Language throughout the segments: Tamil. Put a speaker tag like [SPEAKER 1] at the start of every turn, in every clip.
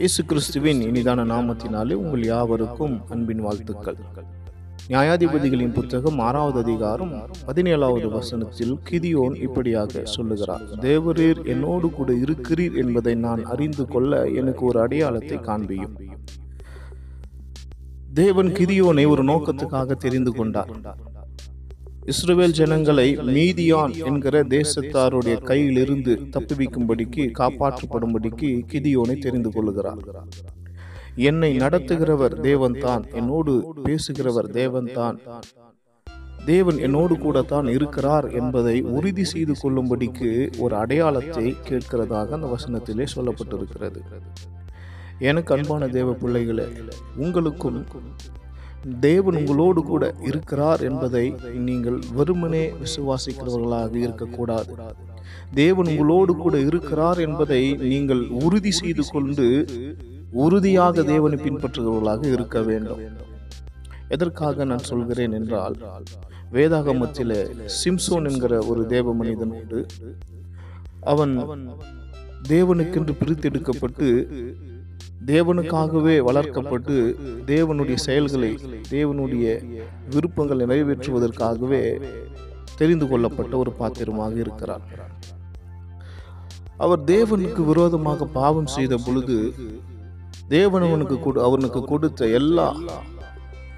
[SPEAKER 1] இயேசு கிறிஸ்துவின் இனிதான நாமத்தினாலே உங்கள் யாவருக்கும் அன்பின் வாழ்த்துக்கள். நியாயாதிபதிகளின் புத்தகம் ஆறாவது அதிகாரம் பதினேழாவது வசனத்தில் கிதியோன் இப்படியாக சொல்லுகிறார் தேவரீர் என்னோடு கூட இருக்கிறீர் என்பதை நான் அறிந்து கொள்ள எனக்கு ஒரு அடையாளத்தை காண்பியும். தேவன் கிதியோனை ஒரு நோக்கத்துக்காக தெரிந்து கொண்டார். இஸ்ரேல் ஜனங்களை மீதியான் என்கிற தேசத்தாருடைய கையிலிருந்து தப்புவிக்கும்படிக்கு காப்பாற்றப்படும்படிக்கு கிதியோனை தெரிந்து கொள்ளுகிறார். என்னை நடத்துகிறவர் தேவன்தான் என்னோடு பேசுகிறவர் தேவன்தான். தேவன் என்னோடு கூட தான் இருக்கிறார் என்பதை உறுதி செய்து கொள்ளும்படிக்கு ஒரு அடையாளத்தை கேட்கிறதாக அந்த வசனத்திலே சொல்லப்பட்டிருக்கிறது. எனக்கு அன்பான தேவ பிள்ளைகளே உங்களுக்கும் தேவன் உங்களோடு கூட இருக்கிறார் என்பதை நீங்கள் வெறுமனே விசுவாசிக்கிறவர்களாக இருக்கக்கூடாது. தேவன் உங்களோடு கூட இருக்கிறார் என்பதை நீங்கள் உறுதி செய்து கொண்டு உறுதியாக தேவனை பின்பற்றுகிறவர்களாக இருக்க வேண்டும். எதற்காக நான் சொல்கிறேன் என்றால் வேதாகமத்திலே சிம்சோன் என்கிற ஒரு தேவ மனிதன் உண்டு. அவன் தேவனுக்கென்று பிரித்தெடுக்கப்பட்டு தேவனுக்காகவே வளர்க்கப்பட்டு தேவனுடைய செயல்களை தேவனுடைய விருப்பங்களை நிறைவேற்றுவதற்காகவே தெரிந்து கொள்ளப்பட்ட ஒரு பாத்திரமாக இருக்கிறார். அவர் தேவனுக்கு விரோதமாக பாவம் செய்த பொழுது தேவன் அவனுக்கு கொடு அவனுக்கு கொடுத்த எல்லா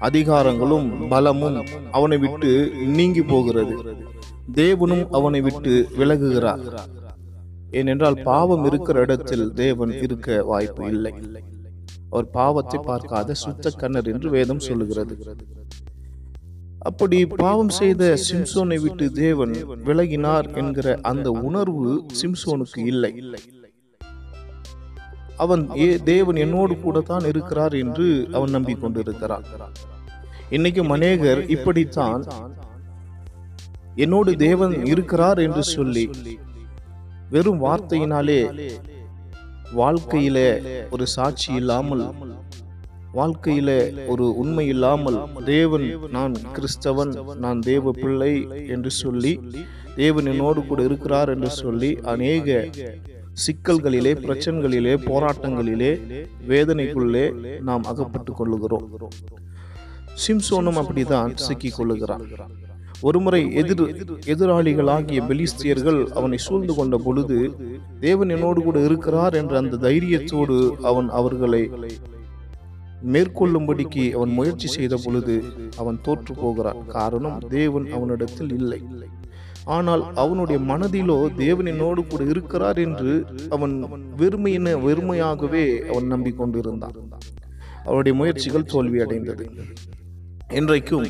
[SPEAKER 1] அதிகாரங்களும் பலமும் அவனை விட்டு நீங்கி போகிறது. தேவனும் அவனை விட்டு விலகுகிறார். ஏனென்றால் பாவம் இருக்கிற இடத்தில் தேவன் இருக்க வாய்ப்பு இல்லை. அவர் பாவத்தை பார்க்காத சுத்த கண்ணர் என்று வேதம் சொல்லுகிறது. அப்படி பாவம் செய்த சிம்சோனை விட்டு தேவன் விலகினார் என்கிற அந்த உணர்வு சிம்சோனுக்கு இல்லை. அவன் ஏ தேவன் என்னோடு கூட தான் இருக்கிறார் என்று அவன் நம்பிக்கொண்டிருக்கிறான். இன்னைக்கும் அநேகர் இப்படித்தான் என்னோடு தேவன் இருக்கிறார் என்று சொல்லி வெறும் வார்த்தையினாலே வாழ்க்கையில ஒரு சாட்சி இல்லாமல் வாழ்க்கையில ஒரு உண்மை இல்லாமல் தேவன் நான் கிறிஸ்தவன் நான் தேவ பிள்ளை என்று சொல்லி தேவன் என்னோடு கூட இருக்கிறார் என்று சொல்லி அநேக சிக்கல்களிலே பிரச்சனைகளிலே போராட்டங்களிலே வேதனைக்குள்ளே நாம் அகப்பட்டு கொள்ளுகிறோம். சிம்சோனும் அப்படிதான் சிக்கிக் கொள்ளுகிறான். ஒருமுறை எதிர் எதிராளிகளாகிய பெலிஸ்தியர்கள் அவனை சூழ்ந்து கொண்ட பொழுது தேவன் என்னோடு கூட இருக்கிறார் என்ற அந்த தைரியத்தோடு அவன் அவர்களை மேற்கொள்ளும்படிக்கு அவன் முயற்சி செய்த பொழுது அவன் தோற்று போகிறான். காரணம் தேவன் அவனிடத்தில் இல்லை. ஆனால் அவனுடைய மனதிலோ தேவன் என்னோடு கூட இருக்கிறார் என்று அவன் வெறுமையின வெறுமையாகவே அவன் நம்பிக்கொண்டிருந்தான். அவருடைய முயற்சிகள் தோல்வி அடைந்தது இன்றைக்கும்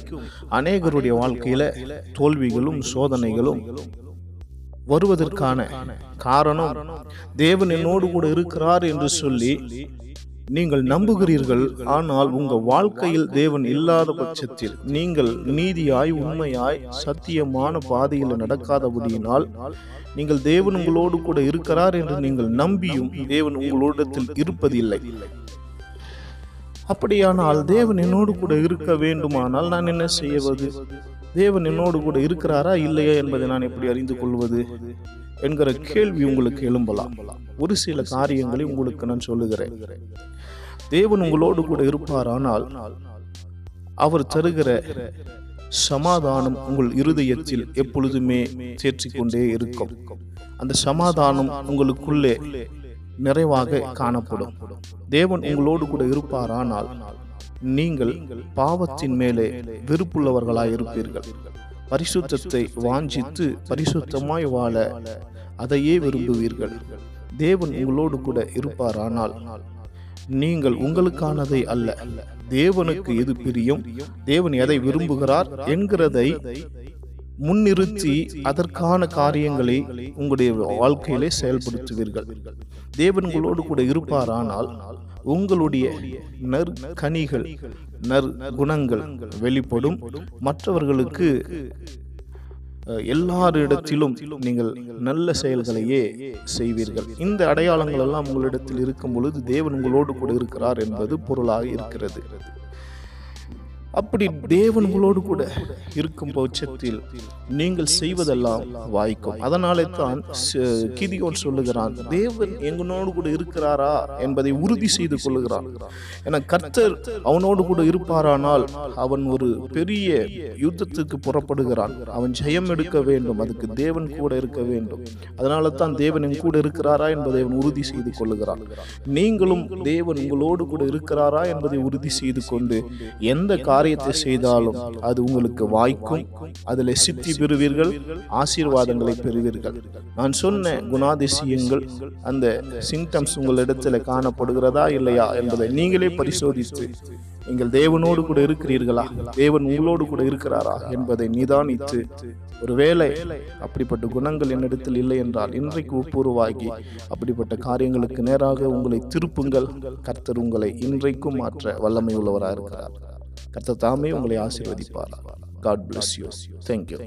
[SPEAKER 1] அநேகருடைய வாழ்க்கையில தோல்விகளும் சோதனைகளும் வருவதற்கான காரணம் தேவன் என்னோடு கூட இருக்கிறார் என்று சொல்லி நீங்கள் நம்புகிறீர்கள். ஆனால் உங்க வாழ்க்கையில் தேவன் இல்லாத பட்சத்தில் நீங்கள் நீதியாய் உண்மையாய் சத்தியமான பாதையில் நடக்காதபடியினால் நீங்கள் தேவன் உங்களோடு கூட இருக்கிறார் என்று நீங்கள் நம்பியும் தேவன் உங்களோடத்தில் இருப்பதில்லை. அப்படியானால் தேவன் என்னோடு கூட இருக்க வேண்டுமானால் நான் என்ன செய்வது? தேவன் என்னோடு கூட இருக்கிறாரா இல்லையா என்பதை நான் எப்படி அறிந்து கொள்வது? என்கிற கேள்வி உங்களுக்கு எழும்பலாம். ஒரு சில காரியங்களை உங்களுக்கு நான் சொல்லுகிறேன். தேவன் உங்களோடு கூட இருப்பாரானால் அவர் தருகிற சமாதானம் உங்கள் இருதயத்தில் எப்பொழுதுமே தேற்றிக்கொண்டே இருக்கும். அந்த சமாதானம் உங்களுக்குள்ளே நிறைவாக காணப்படும். தேவன் உங்களோடு கூட இருப்பாரானால் நீங்கள் பாவத்தின் மேலே வெறுப்புள்ளவர்களாய் இருப்பீர்கள் பரிசுத்தத்தை வாஞ்சித்து பரிசுத்தமாய் வாழ அதையே விரும்புவீர்கள். தேவன் உங்களோடு கூட இருப்பாரானால் நீங்கள் உங்களுக்கானதை அல்ல. தேவனுக்கு எது பிரியும்? தேவன் எதை விரும்புகிறார் என்கிறதை முன்னிறுத்தி அதற்கான காரியங்களை உங்களுடைய வாழ்க்கையிலே செயல்படுத்துவீர்கள். தேவன் கூட இருப்பாரானால் உங்களுடைய நற்கனிகள் நற்குணங்கள் வெளிப்படும். மற்றவர்களுக்கு எல்லாரிடத்திலும் நீங்கள் நல்ல செயல்களையே செய்வீர்கள். இந்த அடையாளங்கள் எல்லாம் உங்களிடத்தில் இருக்கும் பொழுது தேவன் உங்களோடு கூட இருக்கிறார் என்பது பொருளாக இருக்கிறது. அப்படி தேவன் உங்களோடு கூட இருக்கும் பட்சத்தில் நீங்கள் செய்வதெல்லாம் வாய்க்கும். அதனாலே தான் கிதியோன் சொல்லுகிறான் தேவன் எங்களோடு கூட இருக்கிறாரா என்பதை உறுதி செய்து கொள்ளுகிறான் என கர்த்தர் அவனோடு கூட இருப்பாரானால் அவன் ஒரு பெரிய யுத்தத்துக்கு புறப்படுகிறான். அவன் ஜெயம் எடுக்க வேண்டும். அதுக்கு தேவன் கூட இருக்க வேண்டும். அதனால தான் தேவன் என் கூட இருக்கிறாரா என்பதை அவன் உறுதி செய்து கொள்ளுகிறான். நீங்களும் தேவன் உங்களோடு கூட இருக்கிறாரா என்பதை உறுதி செய்து கொண்டு எந்த காரியத்தை செய்தாலும் அது உங்களுக்கு வாய்க்கும் அதில் சித்தி பெறுவீர்கள் ஆசீர்வாதங்களை பெறுவீர்கள். நான் சொன்ன குணாதிசயங்கள் அந்த சிம்டம்ஸ் உங்களிடத்தில் காணப்படுகிறதா இல்லையா என்பதை நீங்களே பரிசோதித்து நீங்கள் தேவனோடு கூட இருக்கிறீர்களா? தேவன் உங்களோடு கூட இருக்கிறாரா என்பதை நிதானித்து ஒருவேளை அப்படிப்பட்ட குணங்கள் என்னிடத்தில் இல்லை என்றால் இன்றைக்கு ஒப்புருவாகி அப்படிப்பட்ட காரியங்களுக்கு நேராக உங்களை திருப்புங்கள். கர்த்தர் உங்களை இன்றைக்கும் மாற்ற வல்லமை உள்ளவராக இருக்கிறார் கர்த்தர் தாமே உங்களை ஆசீர்வதிப்பார் God bless you. Thank you.